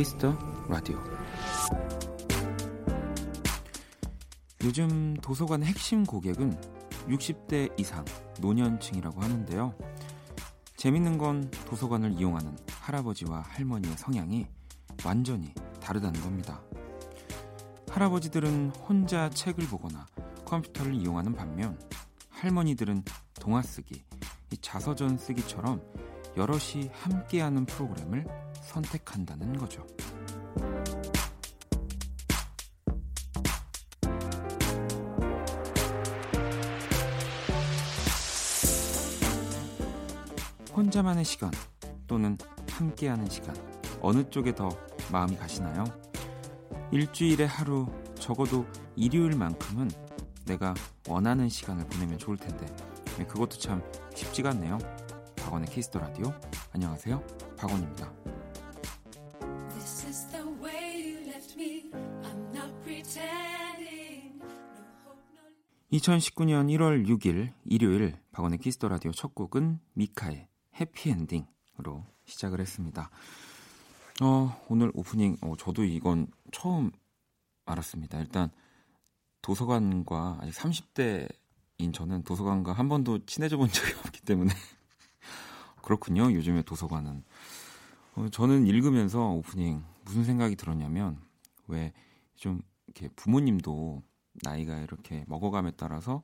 키스 더 라디오 요즘 도서관의 핵심 고객은 60대 이상 노년층이라고 하는데요. 재밌는 건 도서관을 이용하는 할아버지와 할머니의 성향이 완전히 다르다는 겁니다. 할아버지들은 혼자 책을 보거나 컴퓨터를 이용하는 반면 할머니들은 동화 쓰기, 자서전 쓰기처럼 여럿이 함께하는 프로그램을 선택한다는 거죠. 혼자만의 시간 또는 함께하는 시간 어느 쪽에 더 마음이 가시나요? 일주일에 하루 적어도 일요일만큼은 내가 원하는 시간을 보내면 좋을 텐데 그것도 참 쉽지가 않네요. 박원의 Kiss the Radio 안녕하세요. 박원입니다. 2019년 1월 6일 일요일 박원의 Kiss the Radio 첫 곡은 Mika의 Happy Ending으로 시작을 했습니다. 어, 오늘 오프닝 어, 저도 이건 처음 알았습니다. 일단 도서관과 아직 30대인 저는 도서관과 한 번도 친해져 본 적이 없기 때문에 그렇군요. 요즘에 도서관은 어, 저는 읽으면서 오프닝 무슨 생각이 들었냐면 왜 좀 이렇게 부모님도 나이가 이렇게 먹어감에 따라서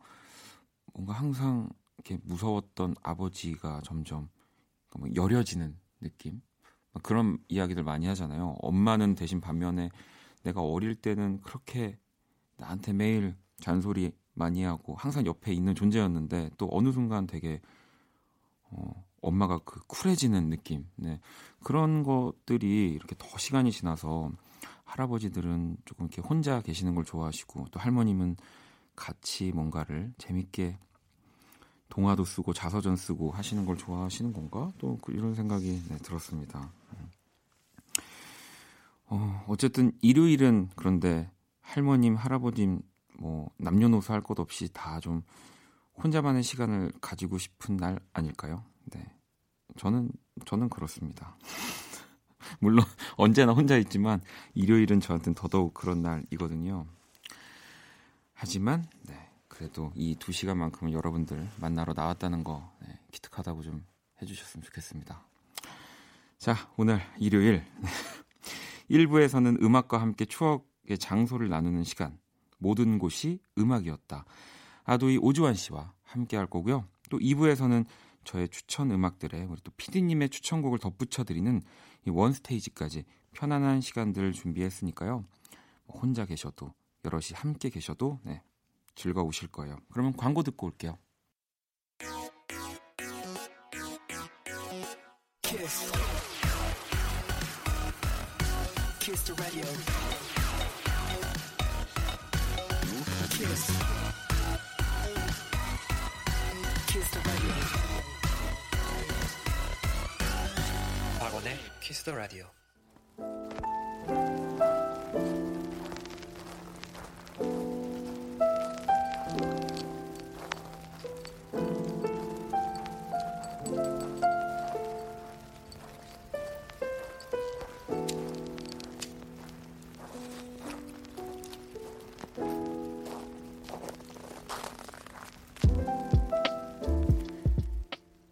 뭔가 항상 이렇게 무서웠던 아버지가 점점 뭐 여려지는 느낌 그런 이야기들 많이 하잖아요. 엄마는 대신 반면에 내가 어릴 때는 그렇게 나한테 매일 잔소리 많이 하고 항상 옆에 있는 존재였는데 또 어느 순간 되게 어, 엄마가 그 쿨해지는 느낌. 네. 그런 것들이 이렇게 더 시간이 지나서 할아버지들은 조금 이렇게 혼자 계시는 걸 좋아하시고 또 할머님은 같이 뭔가를 재밌게 동화도 쓰고 자서전 쓰고 하시는 걸 좋아하시는 건가? 또그 이런 생각이 네, 들었습니다. 음. 어, 어쨌든 일요일은 그런데 할머님, 할아버님 뭐 남녀노소 할 것 없이 다 좀 혼자만의 시간을 가지고 싶은 날 아닐까요? 네. 저는 저는 그렇습니다. 물론 언제나 혼자 있지만 일요일은 저한테는 더더욱 그런 날이거든요. 하지만 네, 그래도 이 두 시간만큼은 여러분들 만나러 나왔다는 거 네, 기특하다고 좀 해주셨으면 좋겠습니다. 자, 오늘 일요일 1부에서는 음악과 함께 추억의 장소를 나누는 시간 모든 곳이 음악이었다. 아도이 오주환 씨와 함께 할 거고요. 또 2부에서는 저의 추천 음악들에 우리 또 피디님의 추천곡을 덧붙여 드리는 이 원스테이지까지 편안한 시간들을 준비했으니까요. 뭐 혼자 계셔도 여럿이 함께 계셔도 네, 즐거우실 거예요. 그러면 광고 듣고 올게요. 키스. 키스 키스. 박원의 키스 더 라디오.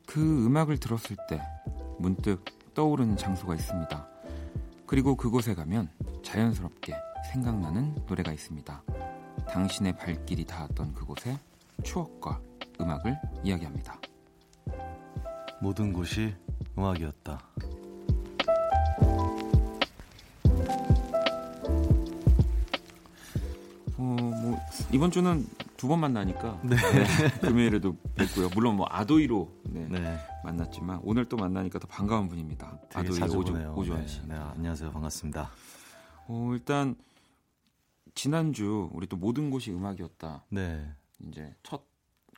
그 음악을 들었을 때 문득 떠오르는 장소가 있습니다. 그리고 그곳에 가면 자연스럽게 생각나는 노래가 있습니다. 당신의 발길이 닿았던 그곳의 추억과 음악을 이야기합니다. 모든 곳이 음악이었다. 어, 뭐 이번 주는 두 번 만나니까 네. 네, 금요일에도 뵙고요. 물론 뭐 아도이로 네, 네. 만났지만 오늘 또 만나니까 더 반가운 분입니다. 아도이 씨. 네, 네, 안녕하세요. 반갑습니다. 어, 일단 지난주 우리 또 모든 곳이 음악이었다. 네. 이제 첫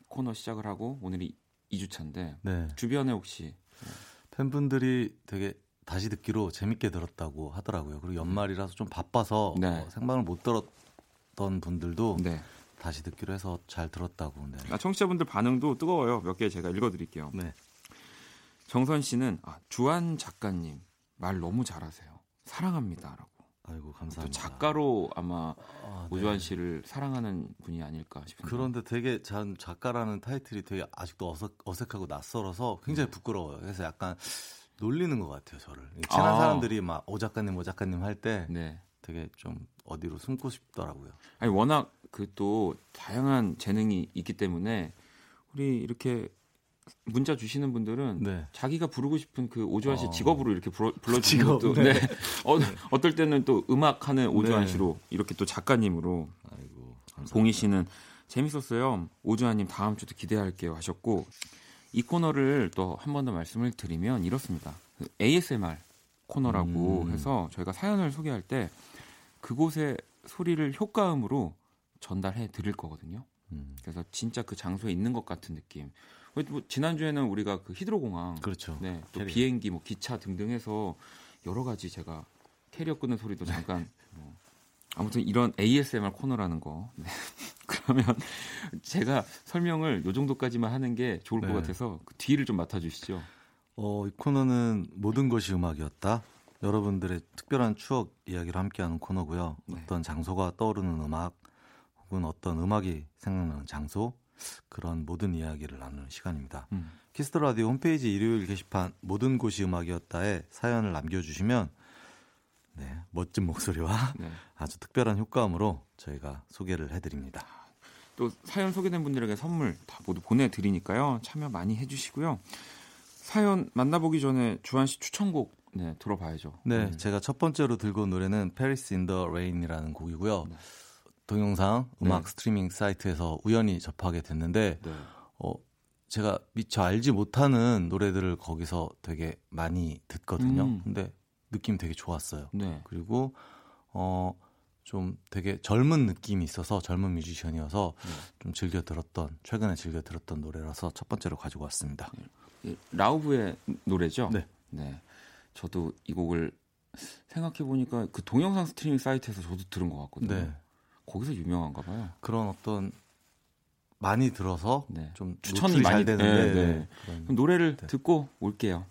코너 시작을 하고 오늘이 2주차인데 네. 주변에 혹시 팬분들이 되게 다시 듣기로 재밌게 들었다고 하더라고요. 그리고 연말이라서 좀 바빠서 네. 어, 생방을 못 들었던 분들도 네. 다시 듣기로 해서 잘 들었다고. 네. 아, 청취자분들 반응도 뜨거워요. 몇 개 제가 읽어드릴게요. 네. 정선 씨는 아, 주한 작가님 말 너무 잘하세요. 사랑합니다라고. 아이고 감사합니다. 또 작가로 아마 아, 네. 오주환 씨를 사랑하는 분이 아닐까 싶은데. 그런데 되게 전 작가라는 타이틀이 되게 아직도 어색, 어색 하고 낯설어서 굉장히 네. 부끄러워요. 그래서 약간 놀리는 것 같아요, 저를. 친한 아. 사람들이 막 오 작가님, 오 작가님 할때 네. 되게 좀 어디로 숨고 싶더라고요. 아니 워낙 그 또 다양한 재능이 있기 때문에 우리 이렇게 문자 주시는 분들은 네. 자기가 부르고 싶은 그 오주환 씨 어... 직업으로 이렇게 불러, 불러주는 직업, 것도 네. 네. 어, 어떨 때는 또 음악하는 오주환 네. 씨로 이렇게 또 작가님으로 아이고, 봉희 씨는 재밌었어요. 오주환님 다음 주도 기대할게요 하셨고 이 코너를 또 한 번 더 말씀을 드리면 이렇습니다. 그 ASMR 코너라고 음. 해서 저희가 사연을 소개할 때 그곳의 소리를 효과음으로 전달해 드릴 거거든요. 음. 그래서 진짜 그 장소에 있는 것 같은 느낌. 뭐 지난주에는 우리가 그 히드로공항, 그렇죠. 네, 또 캐리어. 비행기, 뭐 기차 등등 해서 여러 가지 제가 캐리어 끄는 소리도 네. 잠깐 뭐 아무튼 이런 ASMR 코너라는 거. 네. 그러면 제가 설명을 요 정도까지만 하는 게 좋을 네. 것 같아서 그 뒤를 좀 맡아주시죠. 어, 이 코너는 모든 것이 음악이었다. 여러분들의 특별한 추억 이야기를 함께하는 코너고요. 네. 어떤 장소가 떠오르는 음악, 혹은 어떤 음악이 생각나는 장소, 그런 모든 이야기를 나누는 시간입니다. 음. Kiss the Radio 홈페이지 일요일 게시판 모든 곳이 음악이었다에 사연을 남겨주시면 네, 멋진 목소리와 네. 아주 특별한 효과음으로 저희가 소개를 해드립니다. 또 사연 소개된 분들에게 선물 다 모두 보내드리니까요. 참여 많이 해주시고요. 사연 만나보기 전에 주한 씨 추천곡 네, 들어봐야죠. 네, 음. 제가 첫 번째로 들고 온 노래는 Paris in the Rain이라는 곡이고요. 네. 동영상 음악 네. 스트리밍 사이트에서 우연히 접하게 됐는데 네. 어 제가 미처 알지 못하는 노래들을 거기서 되게 많이 듣거든요. 음. 근데 느낌 되게 좋았어요. 네. 그리고 어 좀 되게 젊은 느낌이 있어서 젊은 뮤지션이어서 네. 좀 즐겨 들었던 최근에 즐겨 들었던 노래라서 첫 번째로 가지고 왔습니다. 네. Lauv의 노래죠? 네. 네. 저도 이 곡을 생각해 보니까 그 동영상 스트리밍 사이트에서 저도 들은 것 같거든요. 네. 거기서 유명한가 봐요. 그런 어떤 많이 들어서 네. 좀 추천이 많이 되는데 네, 네. 그럼 노래를 네. 듣고 올게요.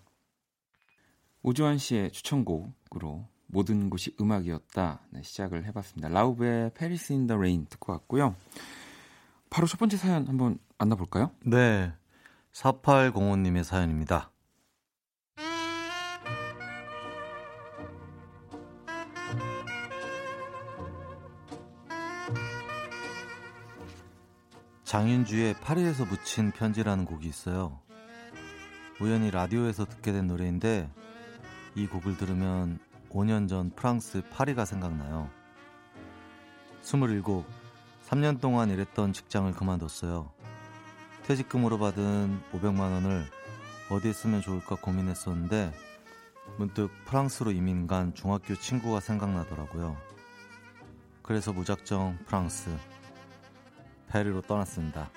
오주환 씨의 추천곡으로 모든 곳이 음악이었다 네, 시작을 해봤습니다. Lauv의 Paris in the Rain 듣고 왔고요. 바로 첫 번째 사연 한번 만나볼까요? 네. 4805님의 사연입니다. 장윤주의 파리에서 묻힌 편지라는 곡이 있어요. 우연히 라디오에서 듣게 된 노래인데 이 곡을 들으면 5년 전 프랑스 파리가 생각나요. 27, 3년 동안 일했던 직장을 그만뒀어요. 퇴직금으로 받은 500만 원을 어디에 쓰면 좋을까 고민했었는데 문득 프랑스로 이민 간 중학교 친구가 생각나더라고요. 그래서 무작정 프랑스 파리로 떠났습니다.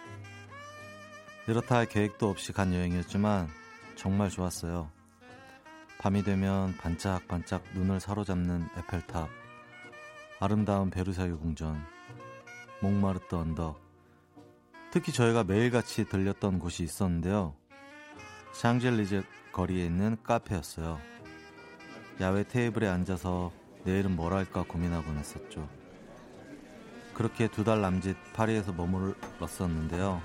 이렇다 할 계획도 없이 간 여행이었지만 정말 좋았어요. 밤이 되면 반짝반짝 눈을 사로잡는 에펠탑, 아름다운 베르사유 궁전, 몽마르트 언덕, 특히 저희가 매일같이 들렸던 곳이 있었는데요. 샹젤리제 거리에 있는 카페였어요. 야외 테이블에 앉아서 내일은 뭘 할까 고민하곤 했었죠. 그렇게 두 달 남짓 파리에서 머물렀었는데요.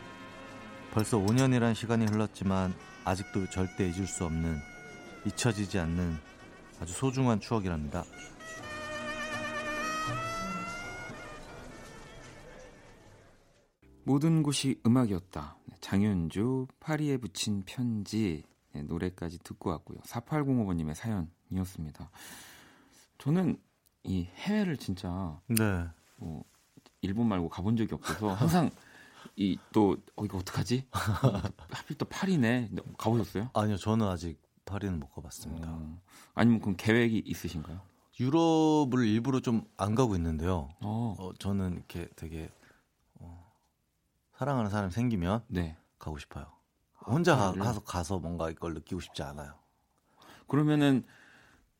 벌써 5년이란 시간이 흘렀지만 아직도 절대 잊을 수 없는 잊혀지지 않는 아주 소중한 추억이랍니다. 모든 곳이 음악이었다. 장윤주 파리에 붙인 편지 네, 노래까지 듣고 왔고요. 4805번님의 사연이었습니다. 저는 이 해외를 진짜 네. 뭐 일본 말고 가본 적이 없어서 항상 이 또 어, 이거 어떡하지? 하필 또 파리네. 가보셨어요? 아니요, 저는 아직 파리는 못 가봤습니다. 어, 아니면 그럼 계획이 있으신가요? 유럽을 일부러 좀 안 가고 있는데요. 어. 어 저는 이렇게 되게 어, 사랑하는 사람 생기면 네. 가고 싶어요. 혼자 아, 가 서 가서 뭔가 이걸 느끼고 싶지 않아요. 그러면은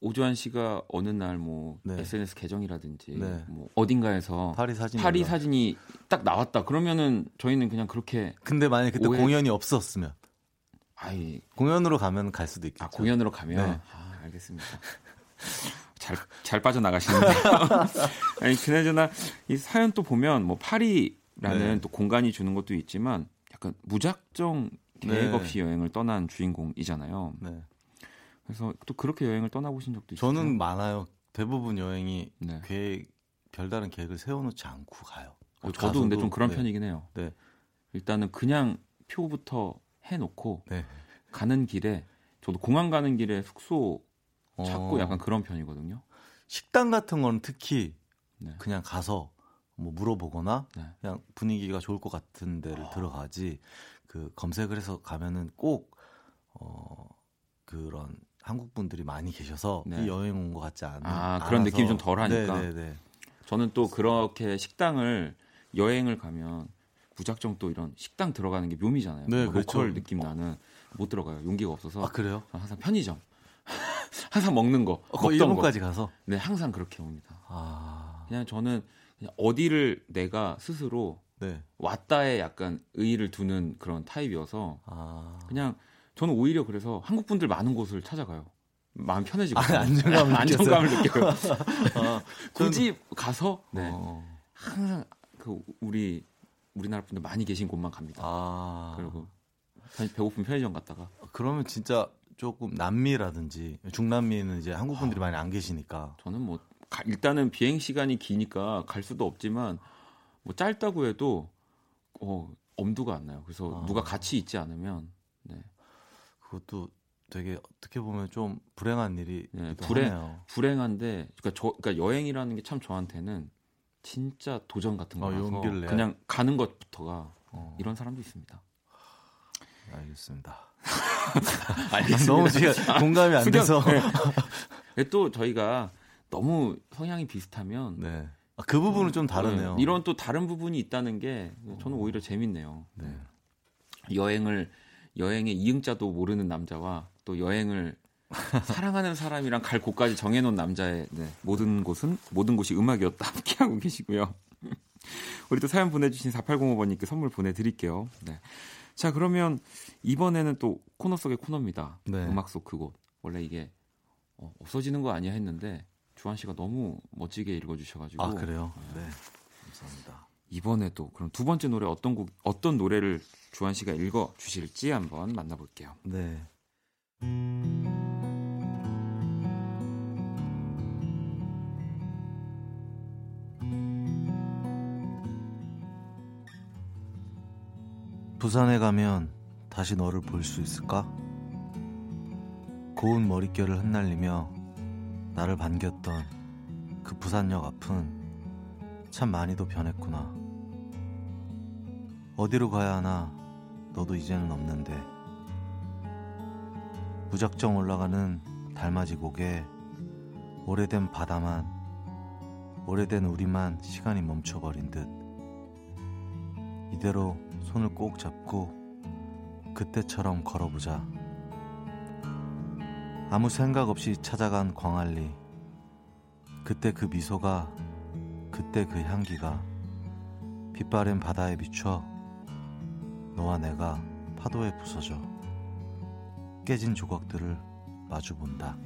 오주환 씨가 어느 날뭐 네. SNS 계정이라든지 네. 뭐 어딘가에서 파리 사진 파리 사진이 딱 나왔다. 그러면은 저희는 그냥 그렇게 근데 만약에 그때 오해... 공연이 없었으면 아이 공연으로 가면 갈 수도 있겠죠. 아, 공연으로 가면 네. 아, 알겠습니다. 잘, 잘 빠져나가시는데요. 아니, 그나저나, 이 사연 또 보면, 뭐, 파리라는 네. 또 공간이 주는 것도 있지만, 약간 무작정 계획 네. 없이 네. 여행을 떠난 주인공이잖아요. 네. 그래서 또 그렇게 여행을 떠나보신 적도 있어요? 저는 많아요. 대부분 여행이 네. 계획, 별다른 계획을 세워놓지 않고 가요. 어, 저도 근데 좀 그런 네. 편이긴 해요. 네. 일단은 그냥 표부터 해놓고 네. 가는 길에 저도 공항 가는 길에 숙소 찾고 어. 약간 그런 편이거든요. 식당 같은 거는 특히 네. 그냥 가서 뭐 물어보거나 네. 그냥 분위기가 좋을 것 같은 데를 어. 들어가지 그 검색을 해서 가면은 꼭 어, 그런 한국 분들이 많이 계셔서 네. 이 여행 온 것 같지 않은 아 그런 알아서. 느낌이 좀 덜하니까 네네네. 네, 네. 저는 또 그렇게 식당을 여행을 가면 무작정 또 이런 식당 들어가는 게 묘미잖아요. 네, 그렇죠. 로컬 느낌 나는 못 들어가요. 용기가 없어서. 아, 그래요? 항상 편의점. 항상 먹는 거. 어, 일본까지 가서? 네, 항상 그렇게 옵니다. 아... 그냥 저는 그냥 어디를 내가 스스로 네. 왔다에 약간 의의를 두는 그런 타입이어서 아... 그냥 저는 오히려 그래서 한국 분들 많은 곳을 찾아가요. 마음 편해지고 아, 안정감을, 안정감을 느껴요. 아, 굳이 가서 네. 어... 항상 그 우리 우리나라 분들 많이 계신 곳만 갑니다. 아... 그리고 배고픈 편의점 갔다가 그러면 진짜 조금 남미라든지 중남미는 이제 한국 분들이 아... 많이 안 계시니까 저는 뭐 가, 일단은 비행 시간이 기니까 갈 수도 없지만 뭐 짧다고 해도 어 엄두가 안 나요. 그래서 아... 누가 같이 있지 않으면 네. 그것도 되게 어떻게 보면 좀 불행한 일이 네, 불행 하네요. 불행한데 그러니까 저 그러니까 여행이라는 게 참 저한테는 진짜 도전 같은 어, 거라서 어, 그냥 가는 것부터가 어. 이런 사람도 있습니다. 알겠습니다. 알겠습니다. 너무 지금 공감이 안 돼서 네. 또 저희가 너무 성향이 비슷하면 네. 아, 그 부분은 좀 다르네요. 네. 이런 또 다른 부분이 있다는 게 저는 오히려 재밌네요. 네. 여행을 여행의 이응자도 모르는 남자와 또 여행을 사랑하는 사람이랑 갈 곳까지 정해놓은 남자의 네, 모든 곳은 모든 곳이 음악이었다 함께하고 계시고요. 우리 또 사연 보내주신 4805번님께 선물 보내드릴게요. 네. 자 그러면 이번에는 또 코너 속의 코너입니다. 네. 음악 속 그곳. 원래 이게 어, 없어지는 거 아니야 했는데 주한 씨가 너무 멋지게 읽어주셔가지고. 아 그래요? 네. 네. 감사합니다. 이번에도 그럼 두 번째 노래 어떤 곡 어떤 노래를 주한 씨가 읽어 주실지 한번 만나볼게요. 네. 부산에 가면 다시 너를 볼 수 있을까? 고운 머릿결을 흩날리며 나를 반겼던 그 부산역 앞은 참 많이도 변했구나. 어디로 가야 하나 너도 이제는 없는데. 무작정 올라가는 달맞이 곡에 오래된 바다만, 오래된 우리만 시간이 멈춰버린 듯. 이대로 손을 꼭 잡고 그때처럼 걸어보자. 아무 생각 없이 찾아간 광안리. 그때 그 미소가, 그때 그 향기가 빛바랜 바다에 비춰 너와 내가 파도에 부서져 깨진 조각들을 마주본다.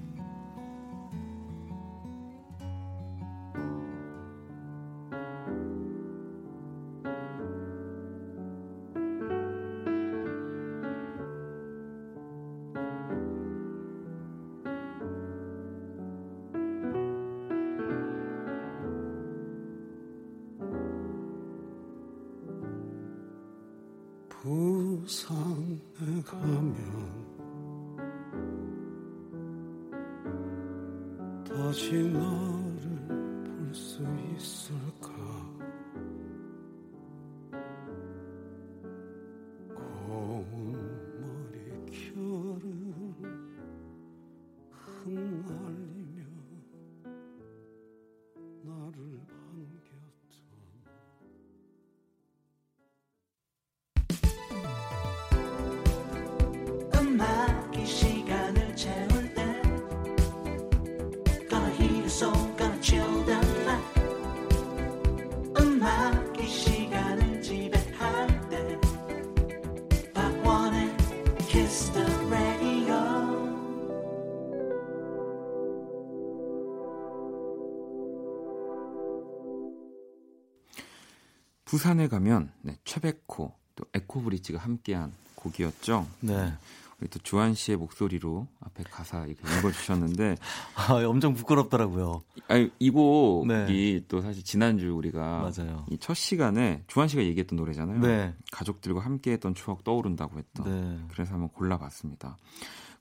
부산에 가면 네, 최백호 또 에코브리지가 함께한 곡이었죠. 네. 우리 또 주한 씨의 목소리로 앞에 가사 이렇게 읽어주셨는데 아, 엄청 부끄럽더라고요. 아니, 이 곡이 네. 또 사실 지난주 우리가 이 첫 시간에 주한 씨가 얘기했던 노래잖아요. 네. 가족들과 함께했던 추억 떠오른다고 했던. 네. 그래서 한번 골라봤습니다.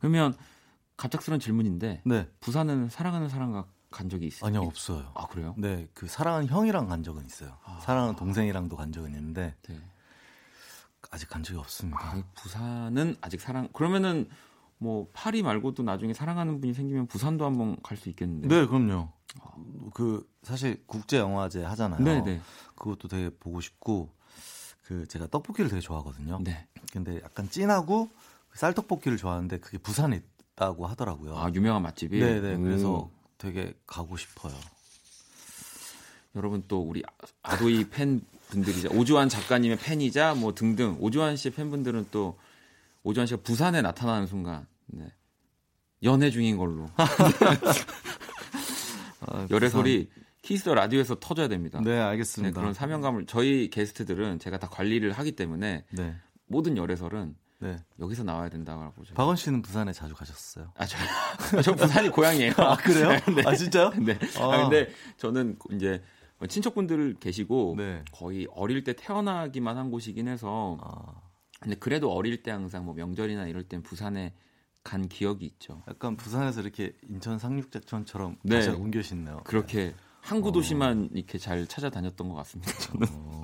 그러면 갑작스런 질문인데 네. 부산은 사랑하는 사람과 간 적이 있어요? 아니요 없어요. 아 그래요? 네, 그 사랑하는 형이랑 간 적은 있어요. 아. 사랑하는 동생이랑도 간 적은 있는데 네. 아직 간 적이 없습니다. 아, 부산은 아직 사랑 그러면은 뭐 파리 말고도 나중에 사랑하는 분이 생기면 부산도 한번 갈 수 있겠는데. 네, 그럼요. 그 사실 국제 영화제 하잖아요. 네, 네. 그것도 되게 보고 싶고 그 제가 떡볶이를 되게 좋아하거든요. 네. 근데 약간 진하고 쌀떡볶이를 좋아하는데 그게 부산에 있다고 하더라고요. 아, 유명한 맛집이. 네, 네. 그래서 되게 가고 싶어요. 여러분 또 우리 아도이 팬 분들이자 오주환 작가님의 팬이자 뭐 등등 오주환 씨의 팬분들은 또 오주환 씨가 부산에 나타나는 순간 네. 연애 중인 걸로 아, 열애 소리 키스 라디오에서 터져야 됩니다. 네, 알겠습니다. 네, 그런 사명감을 저희 게스트들은 제가 다 관리를 하기 때문에 네. 모든 열애설은 네. 여기서 나와야 된다고 보죠. 박원 씨는 부산에 자주 가셨어요? 아, 저, 저 부산이 고향이에요. 아, 그래요? 네. 아, 진짜요? 네. 아. 아, 근데 저는 이제 친척분들 계시고 네. 거의 어릴 때 태어나기만 한 곳이긴 해서 아. 근데 그래도 어릴 때 항상 뭐 명절이나 이럴 땐 부산에 간 기억이 있죠. 약간 부산에서 이렇게 인천 상륙작전처럼 네. 다시 옮겨 신네요. 그렇게 항구 도시만 어. 이렇게 잘 찾아다녔던 것 같습니다. 저는. 어.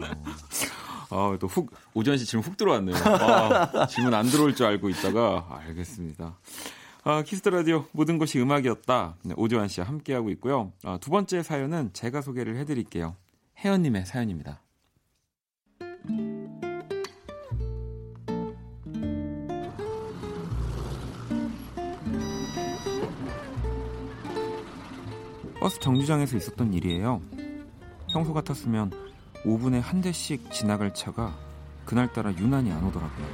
아, 또 훅, 오지환 씨 질문 훅 들어왔네요. 아, 질문 안 들어올 줄 알고 있다가, 알겠습니다. 아, Kiss the Radio 모든 곳이 음악이었다. 네, 오지환 씨와 함께하고 있고요. 아, 두 번째 사연은 제가 소개를 해드릴게요. 혜연님의 사연입니다. 버스 정류장에서 있었던 일이에요. 평소 같았으면 5분에 한 대씩 지나갈 차가 그날따라 유난히 안 오더라고요.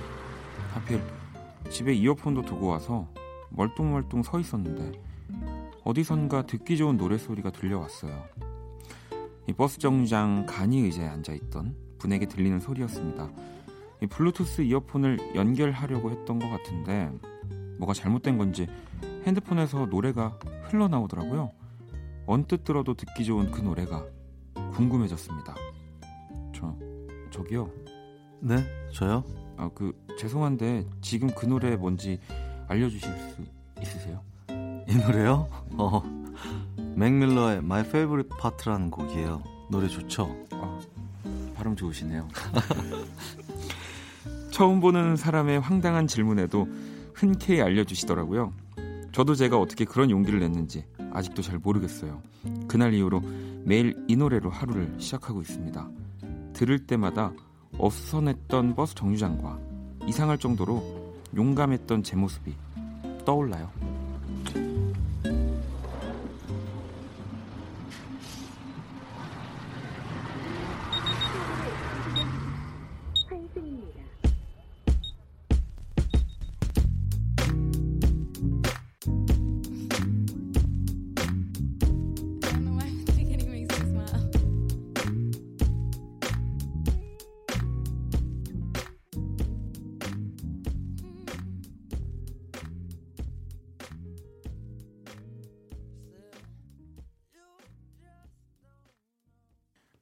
하필 집에 이어폰도 두고 와서 멀뚱멀뚱 서 있었는데 어디선가 듣기 좋은 노래소리가 들려왔어요. 이 버스 정류장 간이 의자에 앉아있던 분에게 들리는 소리였습니다. 이 블루투스 이어폰을 연결하려고 했던 것 같은데 뭐가 잘못된 건지 핸드폰에서 노래가 흘러나오더라고요. 언뜻 들어도 듣기 좋은 그 노래가 궁금해졌습니다. 저 저기요. 네, 저요? 아 그 죄송한데 지금 그 노래 뭔지 알려주실 수 있으세요? 이 노래요? 어, 맥밀러의 My Favorite Part라는 곡이에요. 노래 좋죠? 아, 발음 좋으시네요. 처음 보는 사람의 황당한 질문에도 흔쾌히 알려주시더라고요. 저도 제가 어떻게 그런 용기를 냈는지 아직도 잘 모르겠어요. 그날 이후로 매일 이 노래로 하루를 시작하고 있습니다. 들을 때마다 어수선했던 버스 정류장과 이상할 정도로 용감했던 제 모습이 떠올라요.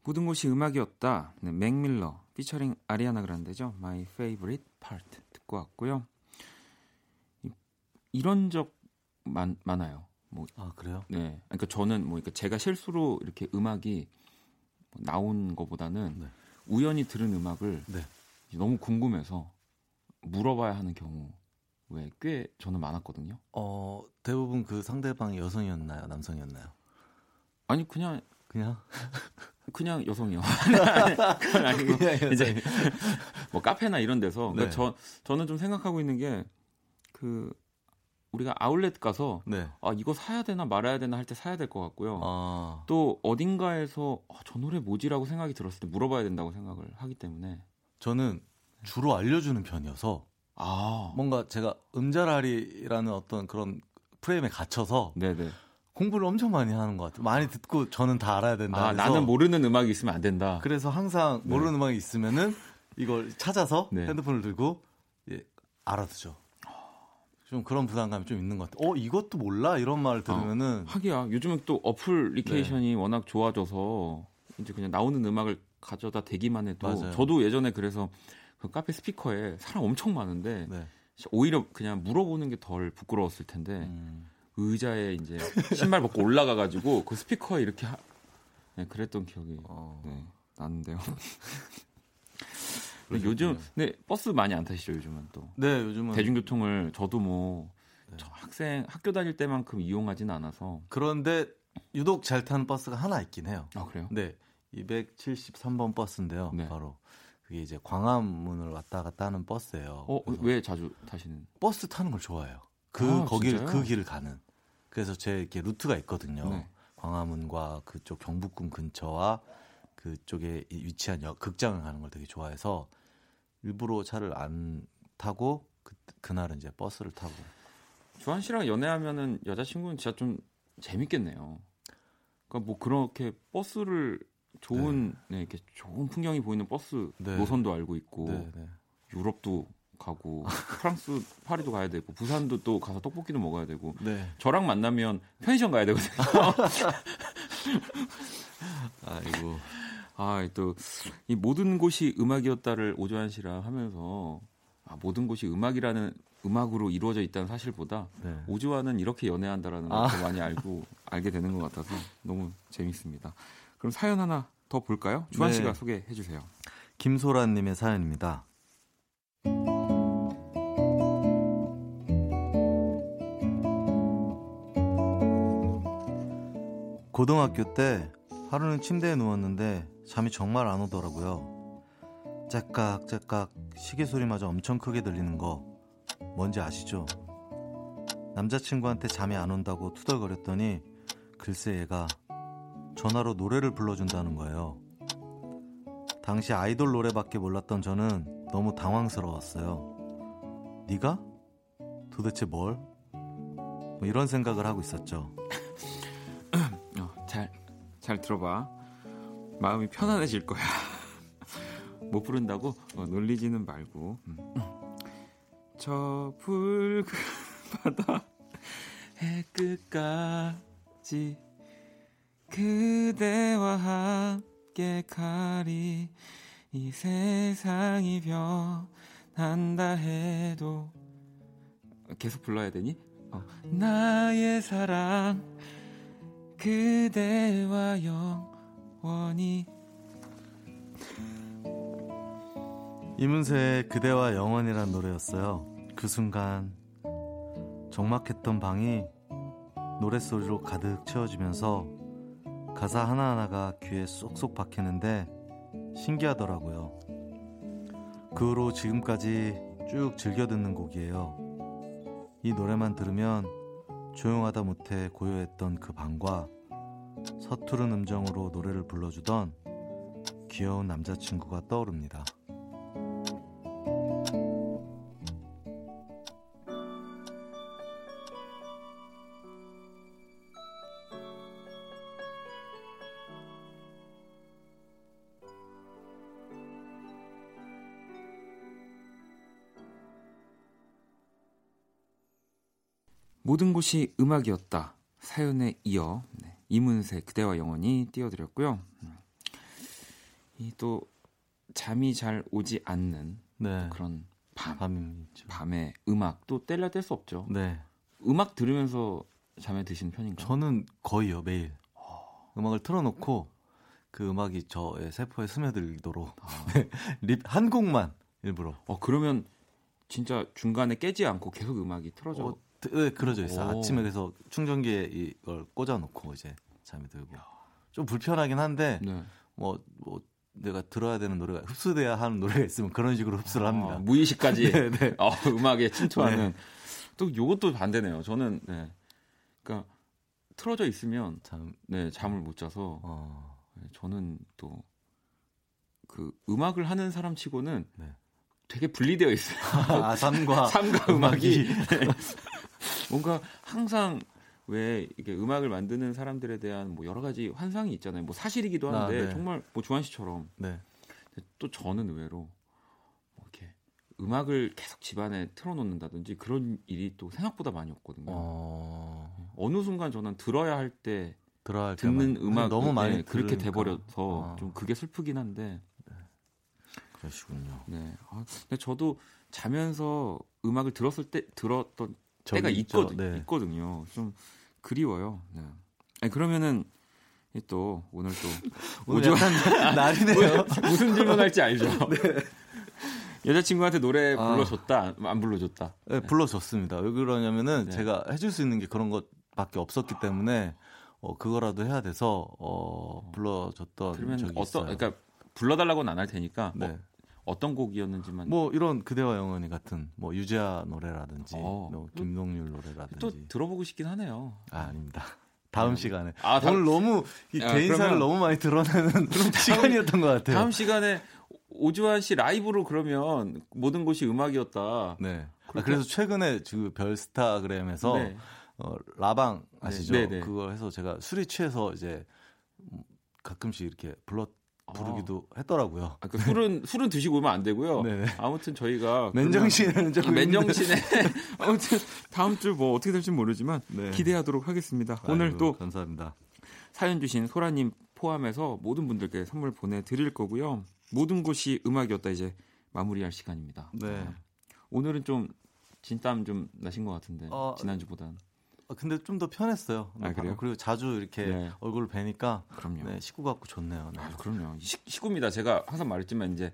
모든 곳이 음악이었다. 네, 맥밀러 피처링 아리아나 그란데죠. My Favorite Part 듣고 왔고요. 이, 런 적 많, 많아요. 뭐, 아 그래요? 네. 그러니까 저는 뭐 그러니까 제가 실수로 이렇게 음악이 나온 것보다는 네. 우연히 들은 음악을 네. 너무 궁금해서 물어봐야 하는 경우에 꽤 저는 많았거든요. 어 대부분 그 상대방이 여성이었나요, 남성이었나요? 아니 그냥 그냥 그냥 여성이요. 그건 아니고 이제 뭐 카페나 이런 데서 그러니까 네. 저 저는 좀 생각하고 있는 게 그 우리가 아울렛 가서 네. 아 이거 사야 되나 말아야 되나 할 때 사야 될 것 같고요. 아. 또 어딘가에서 아, 저 노래 뭐지라고 생각이 들었을 때 물어봐야 된다고 생각을 하기 때문에 저는 주로 알려주는 편이어서 아 뭔가 제가 음자라리라는 어떤 그런 프레임에 갇혀서 네네. 공부를 엄청 많이 하는 것 같아요. 많이 듣고 저는 다 알아야 된다. 아, 나는 모르는 음악이 있으면 안 된다. 그래서 항상 네. 모르는 네. 음악이 있으면은 이걸 찾아서 네. 핸드폰을 들고 예, 알아두죠. 좀 그런 부담감이 좀 있는 것 같아요. 어, 이것도 몰라? 이런 말을 아, 들으면은. 아, 하기야. 요즘은 또 어플리케이션이 네. 워낙 좋아져서 이제 그냥 나오는 음악을 가져다 대기만 해도 맞아요. 저도 예전에 그래서 그 카페 스피커에 사람 엄청 많은데 네. 오히려 그냥 물어보는 게 덜 부끄러웠을 텐데 음. 의자에 이제 신발 벗고 올라가가지고 그 스피커에 이렇게 하... 네, 그랬던 기억이 어. 네, 나는데요. 요즘 네 버스 많이 안 타시죠 요즘은 또. 네 요즘은 대중교통을 저도 뭐 네. 학생 학교 다닐 때만큼 이용하지는 않아서. 그런데 유독 잘 타는 버스가 하나 있긴 해요. 아 그래요? 네 273번 버스인데요. 네. 바로 그게 이제 광화문을 왔다 갔다 하는 버스예요. 어, 왜 자주 타시는? 버스 타는 걸 좋아해요. 그 아, 거길 그 길을 가는. 그래서 제 이렇게 루트가 있거든요. 네. 광화문과 그쪽 경북궁 근처와 그쪽에 위치한 역, 극장을 가는 걸 되게 좋아해서 일부러 차를 안 타고 그, 그날은 이제 버스를 타고. 주한 씨랑 연애하면은 여자친구는 진짜 좀 재밌겠네요. 그러니까 뭐 그렇게 버스를 좋은 네. 네 이렇게 좋은 풍경이 보이는 버스 네. 노선도 알고 있고 네, 네. 유럽도 가고 프랑스 파리도 가야 되고 부산도 또 가서 떡볶이도 먹어야 되고 네. 저랑 만나면 편의점 가야 되거든요. 아이고. 아, 또 이 모든 곳이 음악이었다를 오조환 씨랑 하면서 아, 모든 곳이 음악이라는 음악으로 이루어져 있다는 사실보다 네. 오조환은 이렇게 연애한다라는 걸 아. 많이 알고 알게 되는 것 같아서 너무 재밌습니다. 그럼 사연 하나 더 볼까요? 주한 네. 씨가 소개해 주세요. 김소란 님의 사연입니다. 고등학교 때 하루는 침대에 누웠는데 잠이 정말 안 오더라고요. 째깍째깍 시계 소리마저 엄청 크게 들리는 거 뭔지 아시죠? 남자친구한테 잠이 안 온다고 투덜거렸더니 글쎄 얘가 전화로 노래를 불러준다는 거예요. 당시 아이돌 노래밖에 몰랐던 저는 너무 당황스러웠어요. 네가? 도대체 뭘? 뭐 이런 생각을 하고 있었죠. 잘 들어봐. 마음이 편안해질 거야. 못 부른다고 어, 놀리지는 말고. 음. 저 붉은 바다 해 끝까지 그대와 함께 가리 이 세상이 변한다 해도 계속 불러야 되니? 어. 나의 사랑 그대와 영원히 이문세의 그대와 영원이란 노래였어요. 그 순간 적막했던 방이 노랫소리로 가득 채워지면서 가사 하나하나가 귀에 쏙쏙 박히는데 신기하더라고요. 그 후로 지금까지 쭉 즐겨 듣는 곡이에요. 이 노래만 들으면 조용하다 못해 고요했던 그 방과 서투른 음정으로 노래를 불러주던 귀여운 남자친구가 떠오릅니다. 모든 곳이 음악이었다. 사연에 이어 네, 이문세 그대와 영원히 띄워드렸고요. 음. 이또 잠이 잘 오지 않는 네. 그런 밤, 밤이죠. 밤에 음악 또 뗄려 뗄수 없죠. 네. 음악 들으면서 잠에 드시는 편인가요? 저는 거의요 매일 어... 음악을 틀어놓고 그 음악이 저의 세포에 스며들도록 아... 네, 립한 곡만 일부러. 어 그러면 진짜 중간에 깨지 않고 계속 음악이 틀어져. 어, 네, 그러져 있어. 오. 아침에 그래서 충전기에 이걸 꽂아놓고 이제 잠이 들고. 좀 불편하긴 한데 네. 뭐, 뭐 내가 들어야 되는 노래가 흡수돼야 하는 노래가 있으면 그런 식으로 흡수를 아, 합니다. 아, 무의식까지 네, 네. 어, 음악에 침투하는. 네. 또 요것도 반대네요. 저는 네. 그러니까 틀어져 있으면 잠, 네 잠을 못 자서 어. 네, 저는 또 그 음악을 하는 사람치고는 네. 되게 분리되어 있어요. 아, 삶과 삶과 음악이, 음악이. 네. 뭔가 항상 왜 이게 음악을 만드는 사람들에 대한 뭐 여러 가지 환상이 있잖아요. 뭐 사실이기도 아, 한데 아, 네. 정말 뭐 조한 씨처럼 네. 또 저는 의외로 뭐 이렇게 음악을 계속 집안에 틀어놓는다든지 그런 일이 또 생각보다 많이 없거든요. 어... 어느 순간 저는 들어야 할때 듣는 음악 너무 많이 네, 그렇게 돼버려서 아. 좀 그게 슬프긴 한데 네. 그러시군요. 네. 아, 근데 저도 자면서 음악을 들었을 때 들었던 때가 있거든, 네. 있거든요. 좀 그리워요. 네. 아니, 그러면은 또 오늘 또 오늘 날이네요. 무슨 질문할지 알죠. 네. 여자친구한테 노래 아. 불러줬다, 아. 안 불러줬다. 네, 불러줬습니다. 왜 그러냐면은 네. 제가 해줄 수 있는 게 그런 것밖에 없었기 때문에 어, 그거라도 해야 돼서 어, 불러줬던 그러면 적이 어떤, 있어요. 그러니까 불러달라고는 안 할 테니까 뭐 네. 뭐 어떤 곡이었는지만 뭐 이런 그대와 영원히 같은 뭐 유재하 노래라든지 어, 뭐 김동률 노래라든지 또 들어보고 싶긴 하네요. 아, 아닙니다. 다음 네. 시간에. 아, 오늘 너무 이 야, 개인사를 너무 많이 드러내는 시간이었던 것 같아요. 다음 시간에 오주환 씨 라이브로 그러면 모든 곳이 음악이었다. 네. 아, 그래서 최근에 그 별스타그램에서 네. 어, 라방 아시죠? 네, 네, 그걸 해서 제가 술이 취해서 이제 가끔씩 이렇게 불렀 부르기도 아. 했더라고요. 아, 그 술은 술은 드시고 오면 안 되고요. 네네. 아무튼 저희가 맨정신에는 좀 맨정신에 아무튼 다음 주 뭐 어떻게 될지 모르지만 네. 기대하도록 하겠습니다. 아이고, 오늘 또 감사합니다. 사연 주신 소라님 포함해서 모든 분들께 선물 보내드릴 거고요. 모든 곳이 음악이었다 이제 마무리할 시간입니다. 네. 아, 오늘은 좀 진땀 좀 나신 것 같은데 어, 지난주보다는. 아, 근데 좀 더 편했어요. 아, 그래요? 그리고 자주 이렇게 네. 얼굴을 뵈니까 그럼요. 네, 식구 같고 좋네요. 네. 아, 그럼요. 시, 식구입니다. 제가 항상 말했지만 이제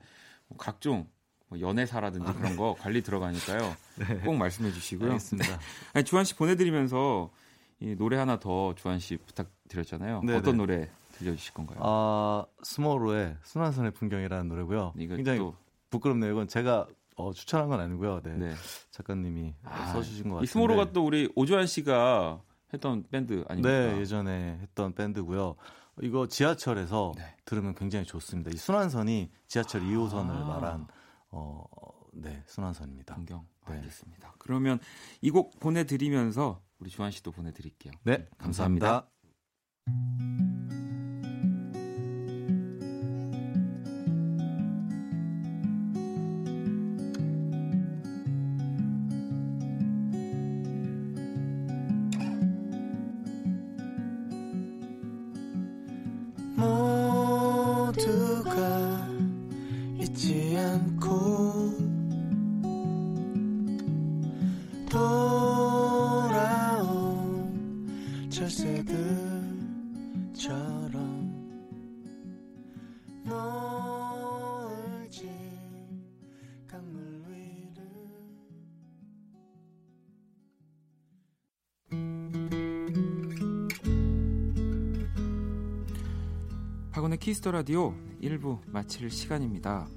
뭐 각종 뭐 연애사라든지 아, 그런 네. 거 관리 들어가니까요. 네. 꼭 말씀해 주시고요. 알겠습니다. 아니, 주한 씨 보내드리면서 이 노래 하나 더 주한 씨 부탁드렸잖아요. 네네. 어떤 노래 들려주실 건가요? 아 스모로의 순환선의 풍경이라는 노래고요. 굉장히 또... 부끄럽네요. 이건 제가 어, 추천한 건 아니고요. 네. 네. 작가님이 아, 써주신 것 같아요. 이스모로가 또 우리 오주환 씨가 했던 밴드 아닙니까? 네, 예전에 했던 밴드고요. 이거 지하철에서 네. 들으면 굉장히 좋습니다. 이 순환선이 지하철 2호선을 아. 말한 어, 네, 순환선입니다. 동경. 네. 알겠습니다. 그러면 이 곡 보내드리면서 우리 주한 씨도 보내드릴게요. 네, 감사합니다. 감사합니다. 박원의 Kiss the Radio 1부 마칠 시간입니다.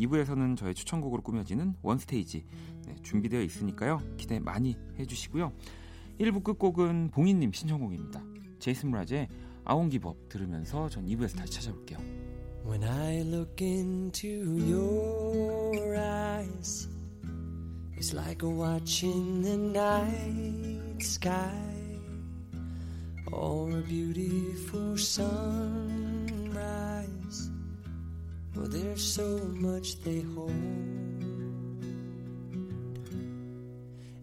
2부에서는 저의 추천곡으로 꾸며지는 원스테이지 네, 준비되어 있으니까요. 기대 많이 해주시고요. 1부 끝곡은 봉인님 신청곡입니다. 제이슨 브라즈의 아웅기법 들으면서 전 2부에서 다시 찾아올게요. When I look into your eyes It's like watching the night sky Or a beautiful sun so much they hold.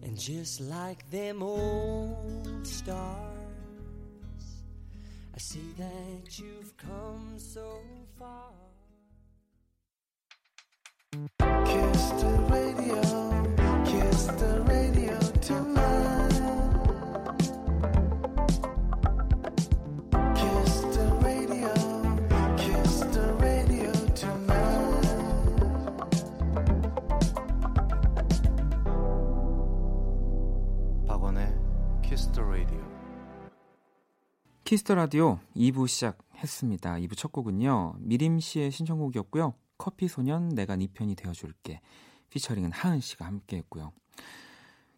And just like them old stars, I see that you've come so far. Kiss the Radio 2부 시작했습니다. 2부 첫 곡은요. 미림 씨의 신청곡이었고요. 커피 소년 내가 네 편이 되어 줄게. 피처링은 하은 씨가 함께 했고요.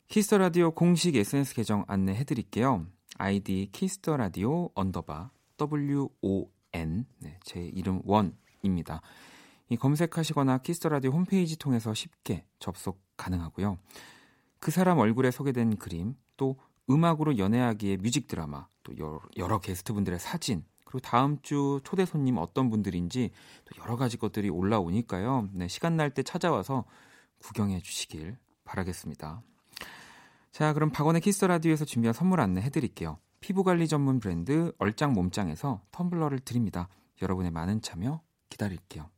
Kiss the Radio 공식 SNS 계정 안내해 드릴게요. 아이디 Kiss the Radio underbar WON 네, 제 이름 원입니다. 이 검색하시거나 Kiss the Radio 홈페이지 통해서 쉽게 접속 가능하고요. 그 사람 얼굴에 소개된 그림 또 음악으로 연애하기에 music 드라마, 또 여러, 여러 게스트분들의 사진, 그리고 다음 주 초대 손님 어떤 분들인지 또 여러 가지 것들이 올라오니까요. 네, 시간 날 때 찾아와서 구경해 주시길 바라겠습니다. 자, 그럼 박원의 Kiss Radio에서 준비한 선물 안내 해드릴게요. 피부관리 전문 브랜드 얼짱 몸짱에서 텀블러를 드립니다. 여러분의 많은 참여 기다릴게요.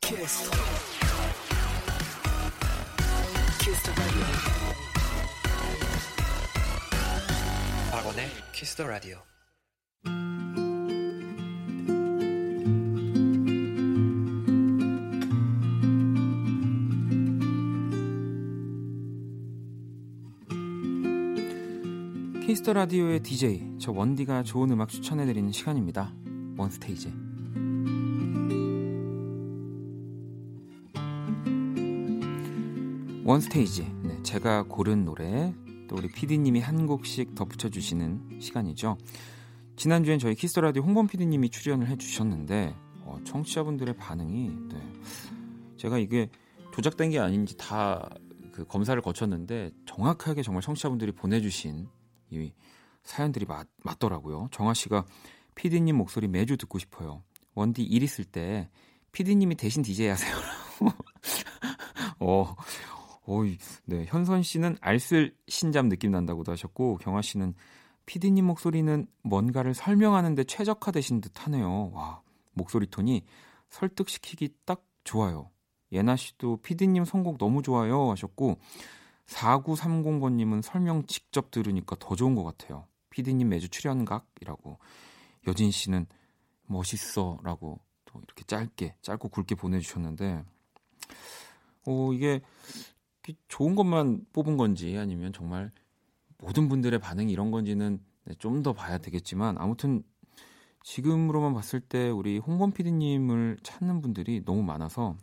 키스. 키스 박원의 키스 더 라디오. 키스터 라디오의 DJ 저 원디가 좋은 음악 추천해 드리는 시간입니다. 원스테이지. 원스테이지. 네, 제가 고른 노래 또 우리 PD님이 한 곡씩 덧붙여 주시는 시간이죠. 지난주엔 저희 Kiss the Radio 홍범 PD님이 출연을 해 주셨는데 어, 청취자분들의 반응이 네. 제가 이게 조작된 게 아닌지 다 그 검사를 거쳤는데 정확하게 정말 청취자분들이 보내주신 이 사연들이 맞, 맞더라고요. 정아 씨가 피디님 목소리 매주 듣고 싶어요. 원디 일 있을 때 피디님이 대신 DJ 하세요. 어, 어이, 네. 현선 씨는 알쓸 신잠 느낌 난다고도 하셨고, 경아 씨는 피디님 목소리는 뭔가를 설명하는데 최적화되신 듯 하네요. 와, 목소리 톤이 설득시키기 딱 좋아요. 예나 씨도 피디님 선곡 너무 좋아요 하셨고, 4930번님은 설명 직접 들으니까 더 좋은 것 같아요. 피디님 매주 출연각이라고. 여진 씨는 멋있어라고 또 이렇게 짧게, 짧고 굵게 보내주셨는데, 어, 이게 좋은 것만 뽑은 건지 아니면 정말 모든 분들의 반응이 이런 건지는 네, 좀더 봐야 되겠지만 아무튼 지금으로만 봤을 때 우리 홍범 PD님을 찾는 분들이 너무 많아서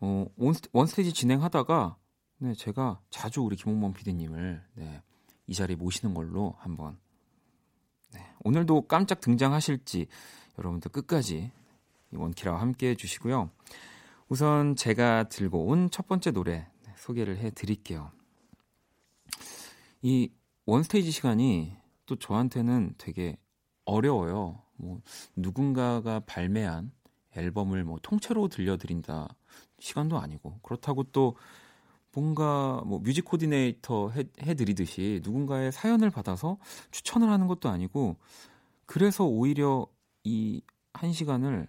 어, 원스테이지 진행하다가 네, 제가 자주 우리 김홍범 PD님을 네, 이 자리에 모시는 걸로 한번 네, 오늘도 깜짝 등장하실지 여러분들 끝까지 원키라와 함께 해주시고요. 우선 제가 들고 온 첫 번째 노래 네, 소개를 해 드릴게요. 이 원스테이지 시간이 또 저한테는 되게 어려워요. 뭐 누군가가 발매한 앨범을 뭐 통째로 들려드린다 시간도 아니고 그렇다고 또 뭔가 뭐 뮤직 코디네이터 해, 해드리듯이 누군가의 사연을 받아서 추천을 하는 것도 아니고 그래서 오히려 이 한 시간을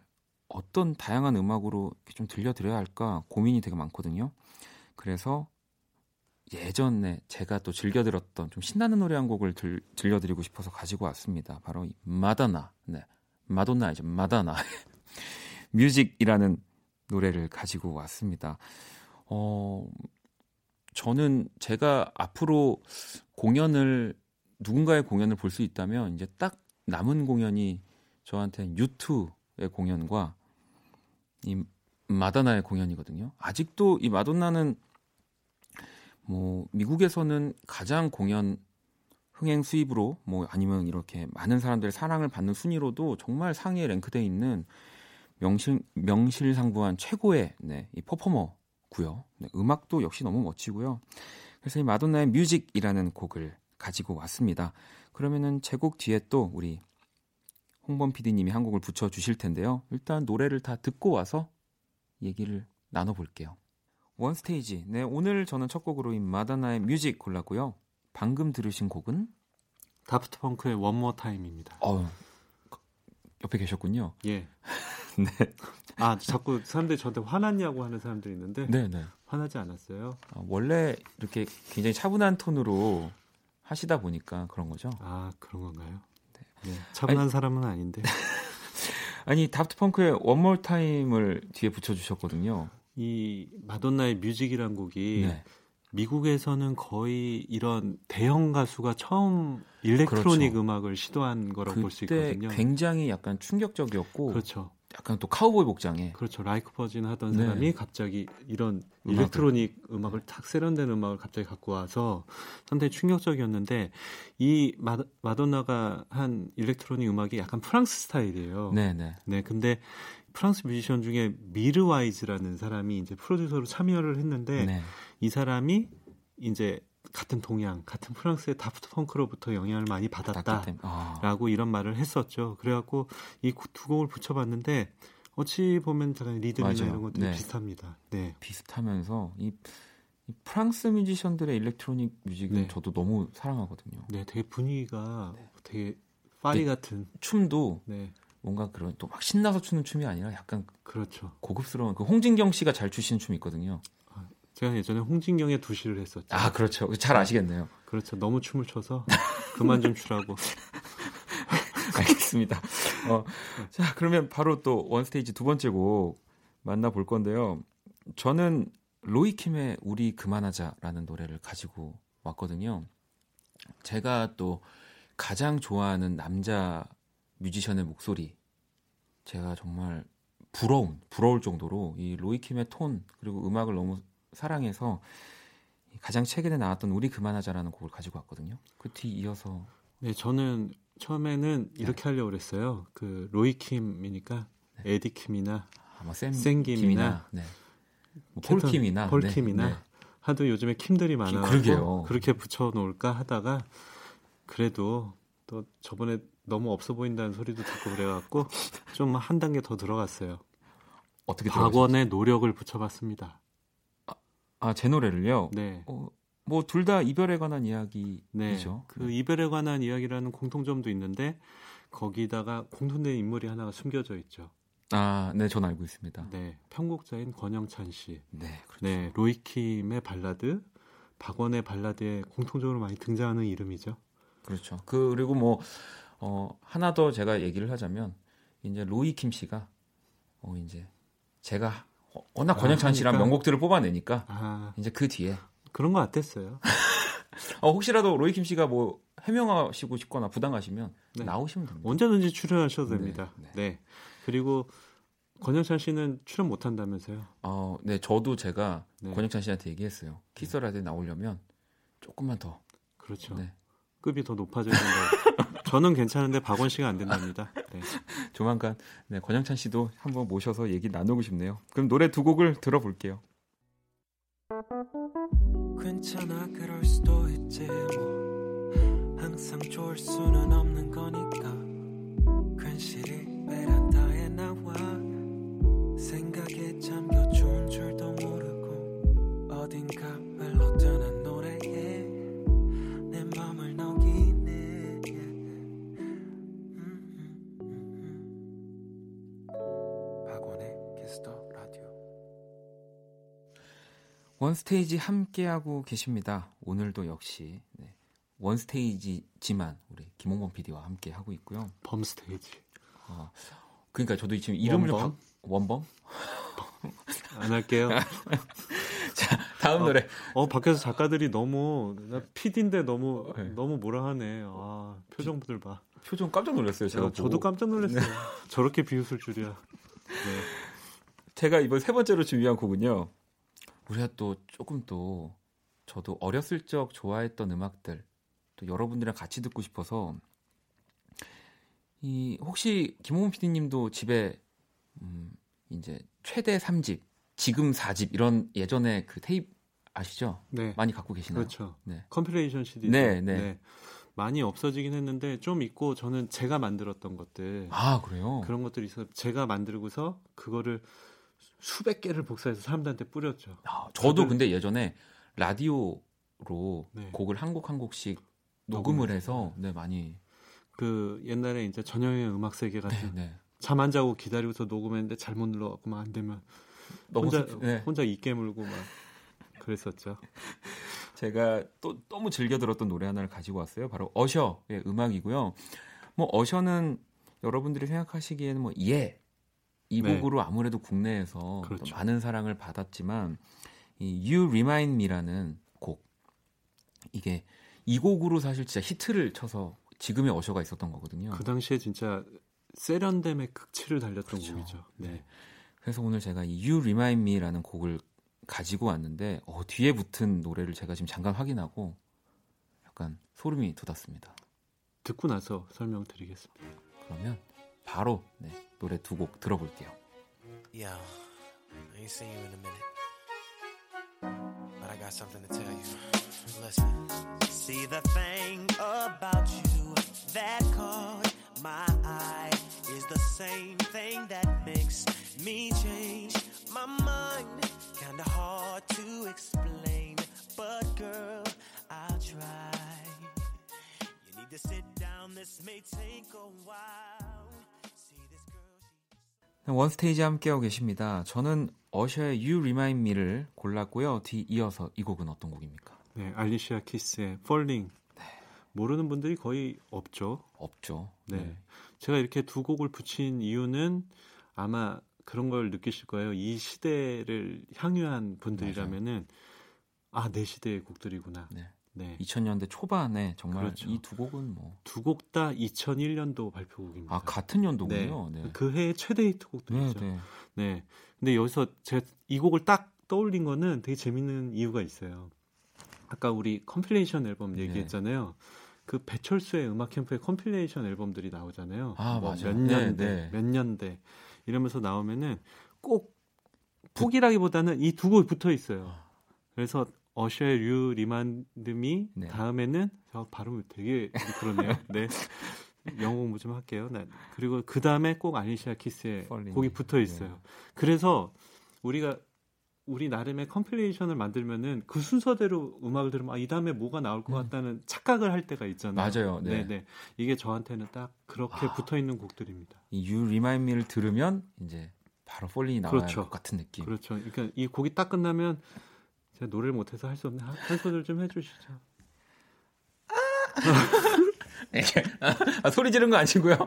어떤 다양한 음악으로 좀 들려드려야 할까 고민이 되게 많거든요. 그래서 예전에 제가 또 즐겨 들었던 좀 신나는 노래 한 곡을 들, 들려드리고 싶어서 가지고 왔습니다. 바로 마다나, 네, 마돈나이죠, 마다나 뮤직이라는 노래를 가지고 왔습니다. 어, 저는 제가 앞으로 공연을 누군가의 공연을 볼 수 있다면 이제 딱 남은 공연이 저한테는 유튜의 공연과 이 마다나의 공연이거든요. 아직도 이 마돈나는 뭐 미국에서는 가장 공연 흥행 수입으로 뭐 아니면 이렇게 많은 사람들의 사랑을 받는 순위로도 정말 상위에 랭크돼 있는 명실 명실상부한 최고의 네, 이 퍼포머 고요. 네, 음악도 역시 너무 멋지고요. 그래서 이 마돈나의 Music이라는 곡을 가지고 왔습니다. 그러면은 제 곡 뒤에 또 우리 홍범 PD님이 한 곡을 붙여 주실 텐데요. 일단 노래를 다 듣고 와서 얘기를 나눠볼게요. 원스테이지. 네, 오늘 저는 첫 곡으로 이 마돈나의 Music 골랐고요. 방금 들으신 곡은 Daft Punk의 One More Time입니다. 어, 옆에 계셨군요. 예. 네. 아 자꾸 사람들이 저한테 화났냐고 하는 사람들이 있는데 네네. 네. 화나지 않았어요. 아, 원래 이렇게 굉장히 차분한 톤으로 하시다 보니까 그런 거죠. 아 그런 건가요? 네. 네. 차분한 아니, 사람은 아닌데. 아니 Daft Punk의 One More Time을 뒤에 붙여주셨거든요. 이 마돈나의 Music이란 곡이 네. 미국에서는 거의 이런 대형 가수가 처음 electronic 그렇죠. 음악을 시도한 거라고 볼 수 있거든요. 굉장히 약간 충격적이었고 그렇죠. 약간 또 카우보이 복장에 그렇죠 Like a Virgin 하던 네. 사람이 갑자기 이런 음악을. electronic 음악을 탁 세련된 음악을 갑자기 갖고 와서 상당히 충격적이었는데 이 마, 마돈나가 한 electronic 음악이 약간 프랑스 스타일이에요. 네, 네. 네, 근데 프랑스 뮤지션 중에 Mirwais라는 사람이 이제 프로듀서로 참여를 했는데 네. 이 사람이 이제 같은 동양, 같은 프랑스의 Daft Punk로부터 영향을 많이 받았다라고 아. 이런 말을 했었죠. 그래갖고 이 두 곡을 붙여봤는데 어찌 보면 잠깐 리듬이나 맞아요. 이런 것들이 네. 비슷합니다. 네. 비슷하면서 이, 이, 프랑스 뮤지션들의 electronic music은 네. 저도 너무 사랑하거든요. 네, 되게 분위기가 네. 되게 파리 같은 춤도 네. 뭔가 그런 또 막 신나서 추는 춤이 아니라 약간 그렇죠. 고급스러운 그 홍진경 씨가 잘 추시는 춤이 있거든요. 아, 제가 예전에 홍진경의 두시를 했었죠. 아 그렇죠. 잘 아시겠네요. 그렇죠. 너무 춤을 춰서 그만 좀 추라고. 알겠습니다. 어, 자 그러면 바로 또 원스테이지 두 번째 곡 만나볼 건데요. 저는 로이킴의 우리 그만하자라는 노래를 가지고 왔거든요. 제가 또 가장 좋아하는 남자 뮤지션의 목소리 제가 정말 부러운 부러울 정도로 이 로이킴의 톤 그리고 음악을 너무 사랑해서 가장 최근에 나왔던 우리 그만하자라는 곡을 가지고 왔거든요. 그 뒤 이어서 네 저는 처음에는 이렇게 네. 하려고 그랬어요. 그 로이킴이니까 네. 에디킴이나 아마 샘, 샘김이나 네. 뭐 폴킴이나 폴킴이나 네. 하도 요즘에 킴들이 많아서 그렇게 붙여 놓을까 하다가 그래도 또 저번에 너무 없어 보인다는 소리도 듣고 그래갖고 좀 한 단계 더 들어갔어요. 어떻게 박원의 노력을 붙여봤습니다. 아, 아, 제 노래를요? 네. 어, 뭐둘 다 이별에 관한 이야기죠. 네. 그 이별에 관한 이야기라는 공통점도 있는데 거기다가 공통된 인물이 하나가 숨겨져 있죠. 아, 네, 전 알고 있습니다. 네, 편곡자인 권영찬 씨. 네, 그렇죠. 네, 로이킴의 발라드, 박원의 발라드에 공통적으로 많이 등장하는 이름이죠. 그렇죠. 그 그리고 뭐 어, 하나 더 제가 얘기를 하자면 이제 로이 킴 씨가 어, 이제 제가 워낙 권영찬 아, 씨랑 명곡들을 뽑아내니까 아, 이제 그 뒤에 그런 거 어땠어요? 어, 혹시라도 로이 킴 씨가 뭐 해명하시고 싶거나 부담하시면 네. 나오시면 됩니다. 언제든지 출연하셔도 네, 됩니다. 네, 네. 그리고 권영찬 씨는 출연 못 한다면서요? 어, 네, 저도 제가 네. 권영찬 씨한테 얘기했어요. 키스라드에 나오려면 조금만 더. 그렇죠. 네. 급이 더 높아져야 된다. 저는 괜찮은데 박원 씨가 안 된답니다. 네. 조만간 네, 권영찬 씨도 한번 모셔서 얘기 나누고 싶네요. 그럼 노래 두 곡을 들어볼게요. 괜찮아 그럴 수도 있지 뭐 항상 좋을 수는 없는 거니까 괜시리 베란다에 나와 생각에 잠겨 좋은 줄도 모르고 어딘가 흘러드는 원스테이지 함께하고 계십니다. 오늘도 역시 네. 원스테이지지만 우리 김홍범 PD와 함께 하고 있고요. 범스테이지. 아, 그러니까 저도 지금 이름을 원범? 바, 원범? 안 할게요. 자, 다음 어, 노래. 어, 밖에서 작가들이 너무 나 PD인데 너무 네. 너무 뭐라 하네. 아, 표정들 봐. 표정 깜짝 놀랐어요, 제가. 야, 저도 깜짝 놀랐어요. 네. 저렇게 비웃을 줄이야. 네. 제가 이번 세 번째로 준비한 곡은요. 우리가 또 조금 또 저도 어렸을 적 좋아했던 음악들 또 여러분들이랑 같이 듣고 싶어서 이 혹시 김홍훈 PD님도 집에 음 이제 최대 3집, 지금 4집 이런 예전에 그 테이프 아시죠? 네. 많이 갖고 계시나요? 그렇죠. 네. compilation CD. 네, 네, 네. 많이 없어지긴 했는데 좀 있고 저는 제가 만들었던 것들. 아, 그래요? 그런 것들이 있어 제가 만들고서 그거를 수백 개를 복사해서 사람들한테 뿌렸죠. 아, 저도 근데 예전에 라디오로 네. 곡을 한 곡 한 곡씩 녹음을 해서 네 많이 그 옛날에 이제 전형의 음악 세계 같은 네, 네. 잠안 자고 기다리고서 녹음했는데 잘못 눌러갖고 막 안 되면 혼자 네. 혼자 이 깨물고 막 그랬었죠. 제가 또 너무 즐겨 들었던 노래 하나를 가지고 왔어요. 바로 어셔의 음악이고요. 뭐 어셔는 여러분들이 생각하시기에는 뭐 예. 이 네. 곡으로 아무래도 국내에서 그렇죠. 많은 사랑을 받았지만 이 You Remind Me라는 곡 이게 이 곡으로 사실 진짜 히트를 쳐서 지금의 어셔가 있었던 거거든요. 그 당시에 진짜 세련됨의 극치를 달렸던 그렇죠. 곡이죠. 네. 네. 그래서 오늘 제가 이 You Remind Me라는 곡을 가지고 왔는데 어, 뒤에 붙은 노래를 제가 지금 잠깐 확인하고 약간 소름이 돋았습니다. 듣고 나서 설명드리겠습니다. 그러면 바로 네, 노래 두 곡 들어볼게요. Yo, I ain't seen you in a minute. But I got something to tell you. Listen. See the thing about you that caught my eye is the same thing that makes me change my mind. Kinda hard to explain, but girl, I'll try. You need to sit down, this may take a while. 원스테이지 함께하고 계십니다. 저는 어셔의 You Remind Me를 골랐고요. 뒤 이어서 이 곡은 어떤 곡입니까? 네, 알리시아 키스의 Falling. 네. 모르는 분들이 거의 없죠. 없죠. 네. 네. 제가 이렇게 두 곡을 붙인 이유는 아마 그런 걸 느끼실 거예요. 이 시대를 향유한 분들이라면은 아, 내 시대의 곡들이구나. 네. 네. 2000년대 초반에 정말 그렇죠. 이두 곡은 뭐 두 곡 다 2001년도 발표곡입니다. 아, 같은 연도군요. 네. 그 해의 최대 네, 히트 곡들이죠. 네. 네. 근데 여기서 제가 이 곡을 딱 떠올린 거는 되게 재밌는 이유가 있어요. 아까 우리 compilation 앨범 네. 얘기했잖아요. 그 배철수의 음악 캠프의 compilation 앨범들이 나오잖아요. 아, 뭐 맞아요. 몇 네, 년대, 네. 몇 년대 이러면서 나오면은 꼭 꼭이라기보다는 이 두 곡이 붙어 있어요. 그래서 어셔의 You Remind Me 네. 다음에는 저 발음이 되게 그러네요. 네. 영어 공부 좀 할게요. 네. 그리고 그 다음에 꼭 알리시아 키스의 Falling. 곡이 붙어 있어요. 네. 그래서 우리가 우리 나름의 compilation을 만들면은 그 순서대로 음악을 들으면 아, 이 다음에 뭐가 나올 것 음. 같다는 착각을 할 때가 있잖아요. 맞아요. 네. 네, 이게 저한테는 딱 그렇게 아. 붙어 있는 곡들입니다. 이 You Remind Me를 들으면 이제 바로 Falling이 나와야 그렇죠. 할것 같은 느낌. 그렇죠. 그러니까 이 곡이 딱 끝나면 제가 노래를 못해서 할 수 없네. 한, 한 소절 좀 해주시죠. 아, 소리 지른 거 아니고요.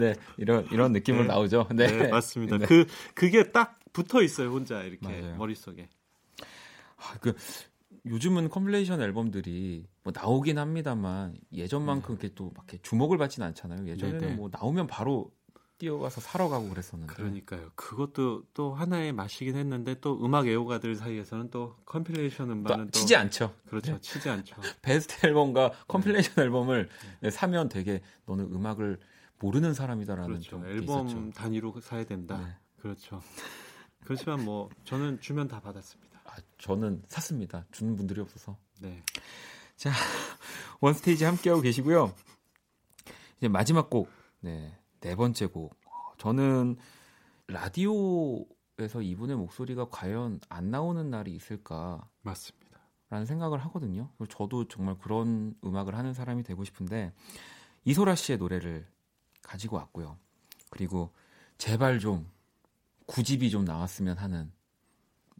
네, 이런 이런 느낌으로 네. 나오죠. 네, 네, 맞습니다. 네. 그 그게 딱 붙어 있어요. 혼자 이렇게 맞아요. 머릿속에. 아, 그 요즘은 compilation 앨범들이 뭐 나오긴 합니다만 예전만큼 이렇게 또막 이렇게 주목을 받지는 않잖아요. 예전에는 네, 네. 뭐 나오면 바로 뛰어가서 사러 가고 그랬었는데. 그러니까요. 그것도 또 하나의 맛이긴 했는데 또 음악 애호가들 사이에서는 또 compilation 또 음반은 또 치지 않죠. 그렇죠. 치지 않죠. 베스트 앨범과 compilation 앨범을 네, 사면 되게 너는 음악을 모르는 사람이다라는 그렇죠. 좀 앨범 있었죠. 단위로 사야 된다. 네. 그렇죠. 그렇지만 뭐 저는 주면 다 받았습니다. 아, 저는 샀습니다. 주는 분들이 없어서. 네. 원스테이지 함께하고 계시고요. 이제 마지막 곡, 네, 네 번째 곡. 어, 저는 라디오에서 이분의 목소리가 과연 안 나오는 날이 있을까라는 맞습니다. 생각을 하거든요. 저도 정말 그런 음악을 하는 사람이 되고 싶은데 이소라 씨의 노래를 가지고 왔고요. 그리고 제발 좀 구집이 좀 나왔으면 하는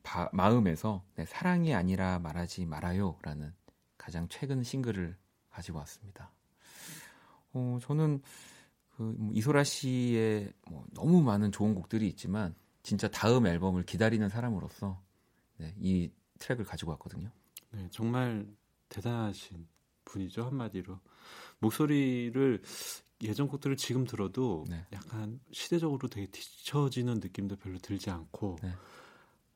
바- 마음에서 네, 사랑이 아니라 말하지 말아요라는 가장 최근 싱글을 가지고 왔습니다. 어, 저는 그뭐 이소라 씨의 뭐 너무 많은 좋은 곡들이 있지만 진짜 다음 앨범을 기다리는 사람으로서 네, 이 트랙을 가지고 왔거든요. 네, 정말 대단하신 분이죠 한마디로 목소리를 예전 곡들을 지금 들어도 네. 약간 시대적으로 되게 뒤처지는 느낌도 별로 들지 않고 네.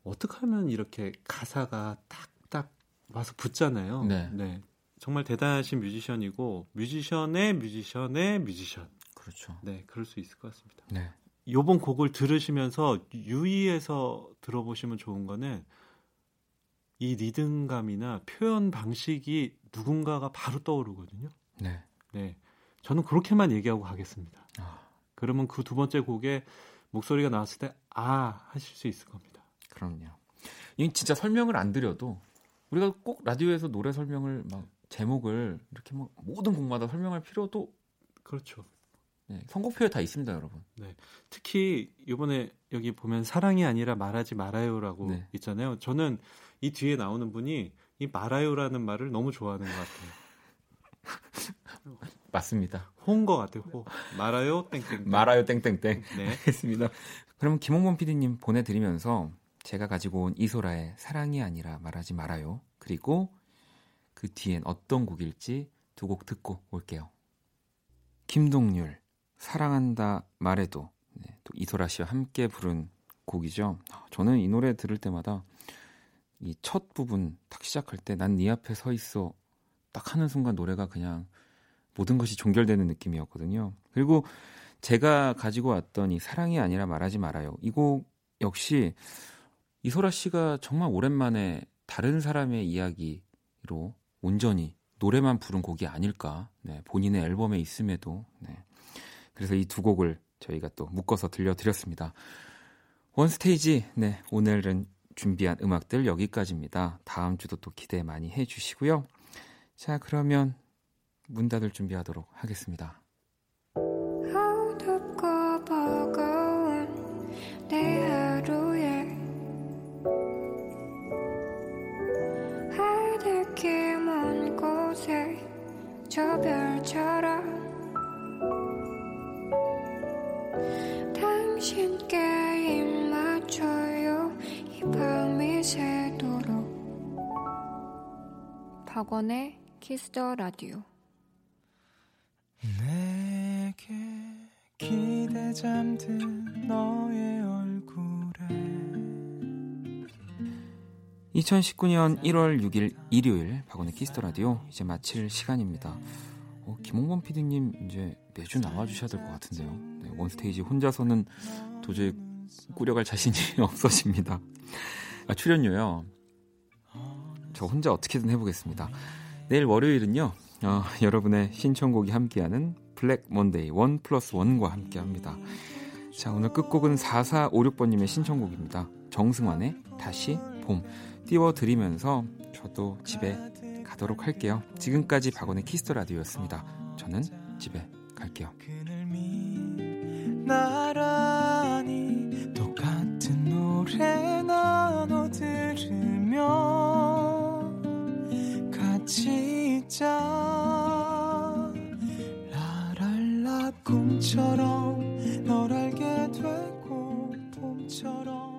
어떻게 하면 이렇게 가사가 딱딱 와서 붙잖아요. 네. 정말 대단하신 뮤지션이고 뮤지션의 뮤지션의 뮤지션. 그렇죠. 네, 그럴 수 있을 것 같습니다. 네. 요번 곡을 들으시면서 유의해서 들어보시면 좋은 거는 이 리듬감이나 표현 방식이 누군가가 바로 떠오르거든요. 네. 네. 저는 그렇게만 얘기하고 가겠습니다. 아, 그러면 그 두 번째 곡에 목소리가 나왔을 때, 아, 하실 수 있을 겁니다. 그럼요. 이 진짜 설명을 안 드려도 우리가 꼭 라디오에서 노래 설명을 막 제목을 이렇게 막 모든 곡마다 설명할 필요도 그렇죠. 네, 선곡표에 다 있습니다, 여러분. 특히 이번에 여기 보면 사랑이 아니라 말하지 말아요라고 네. 있잖아요. 저는 이 뒤에 나오는 분이 이 말아요라는 말을 너무 좋아하는 것 같아요. 맞습니다. 호인 것 같아요. 호. 말아요 땡땡. 말아요 땡땡땡. 네. 알겠습니다. 그럼 김홍범 PD님 보내드리면서 제가 가지고 온 이소라의 사랑이 아니라 말하지 말아요. 그리고 그 뒤엔 어떤 곡일지 두 곡 듣고 올게요. 김동률 사랑한다 말해도 네, 또 이소라 씨와 함께 부른 곡이죠. 저는 이 노래 들을 때마다 이 첫 부분 딱 시작할 때 난 네 앞에 서 있어 딱 하는 순간 노래가 그냥 모든 것이 종결되는 느낌이었거든요. 그리고 제가 가지고 왔던 이 사랑이 아니라 말하지 말아요. 이 곡 역시 이소라 씨가 정말 오랜만에 다른 사람의 이야기로 온전히 노래만 부른 곡이 아닐까. 네, 본인의 앨범에 있음에도. 네. 그래서 이 두 곡을 저희가 또 묶어서 들려드렸습니다. 원스테이지, 네, 오늘은 준비한 음악들 여기까지입니다. 다음 주도 또 기대 많이 해주시고요. 자, 그러면 문 닫을 준비하도록 하겠습니다. 저 별처럼 박원의 키스더 라디오 내게 기대 잠든 너의 얼굴에 2019년 1월 6일 일요일 박원의 키스 더 라디오 이제 마칠 시간입니다. 어, 김홍범 PD님 이제 매주 나와주셔야 될 것 같은데요. 네, 원스테이지 혼자서는 도저히 꾸려갈 자신이 없어집니다. 아, 출연료요. 저 혼자 어떻게든 해보겠습니다. 내일 월요일은요. 어, 여러분의 신청곡이 함께하는 Black Monday One Plus One과 함께합니다. 자 오늘 끝곡은 4456번님의 신청곡입니다. 정승환의 다시 봄. 띄워드리면서 저도 집에 가도록 할게요. 지금까지 박원의 키스 더 라디오였습니다. 저는 집에 갈게요. 나란히 똑같은 노래 나 자 라랄라 꿈처럼 널 알게 되고 봄처럼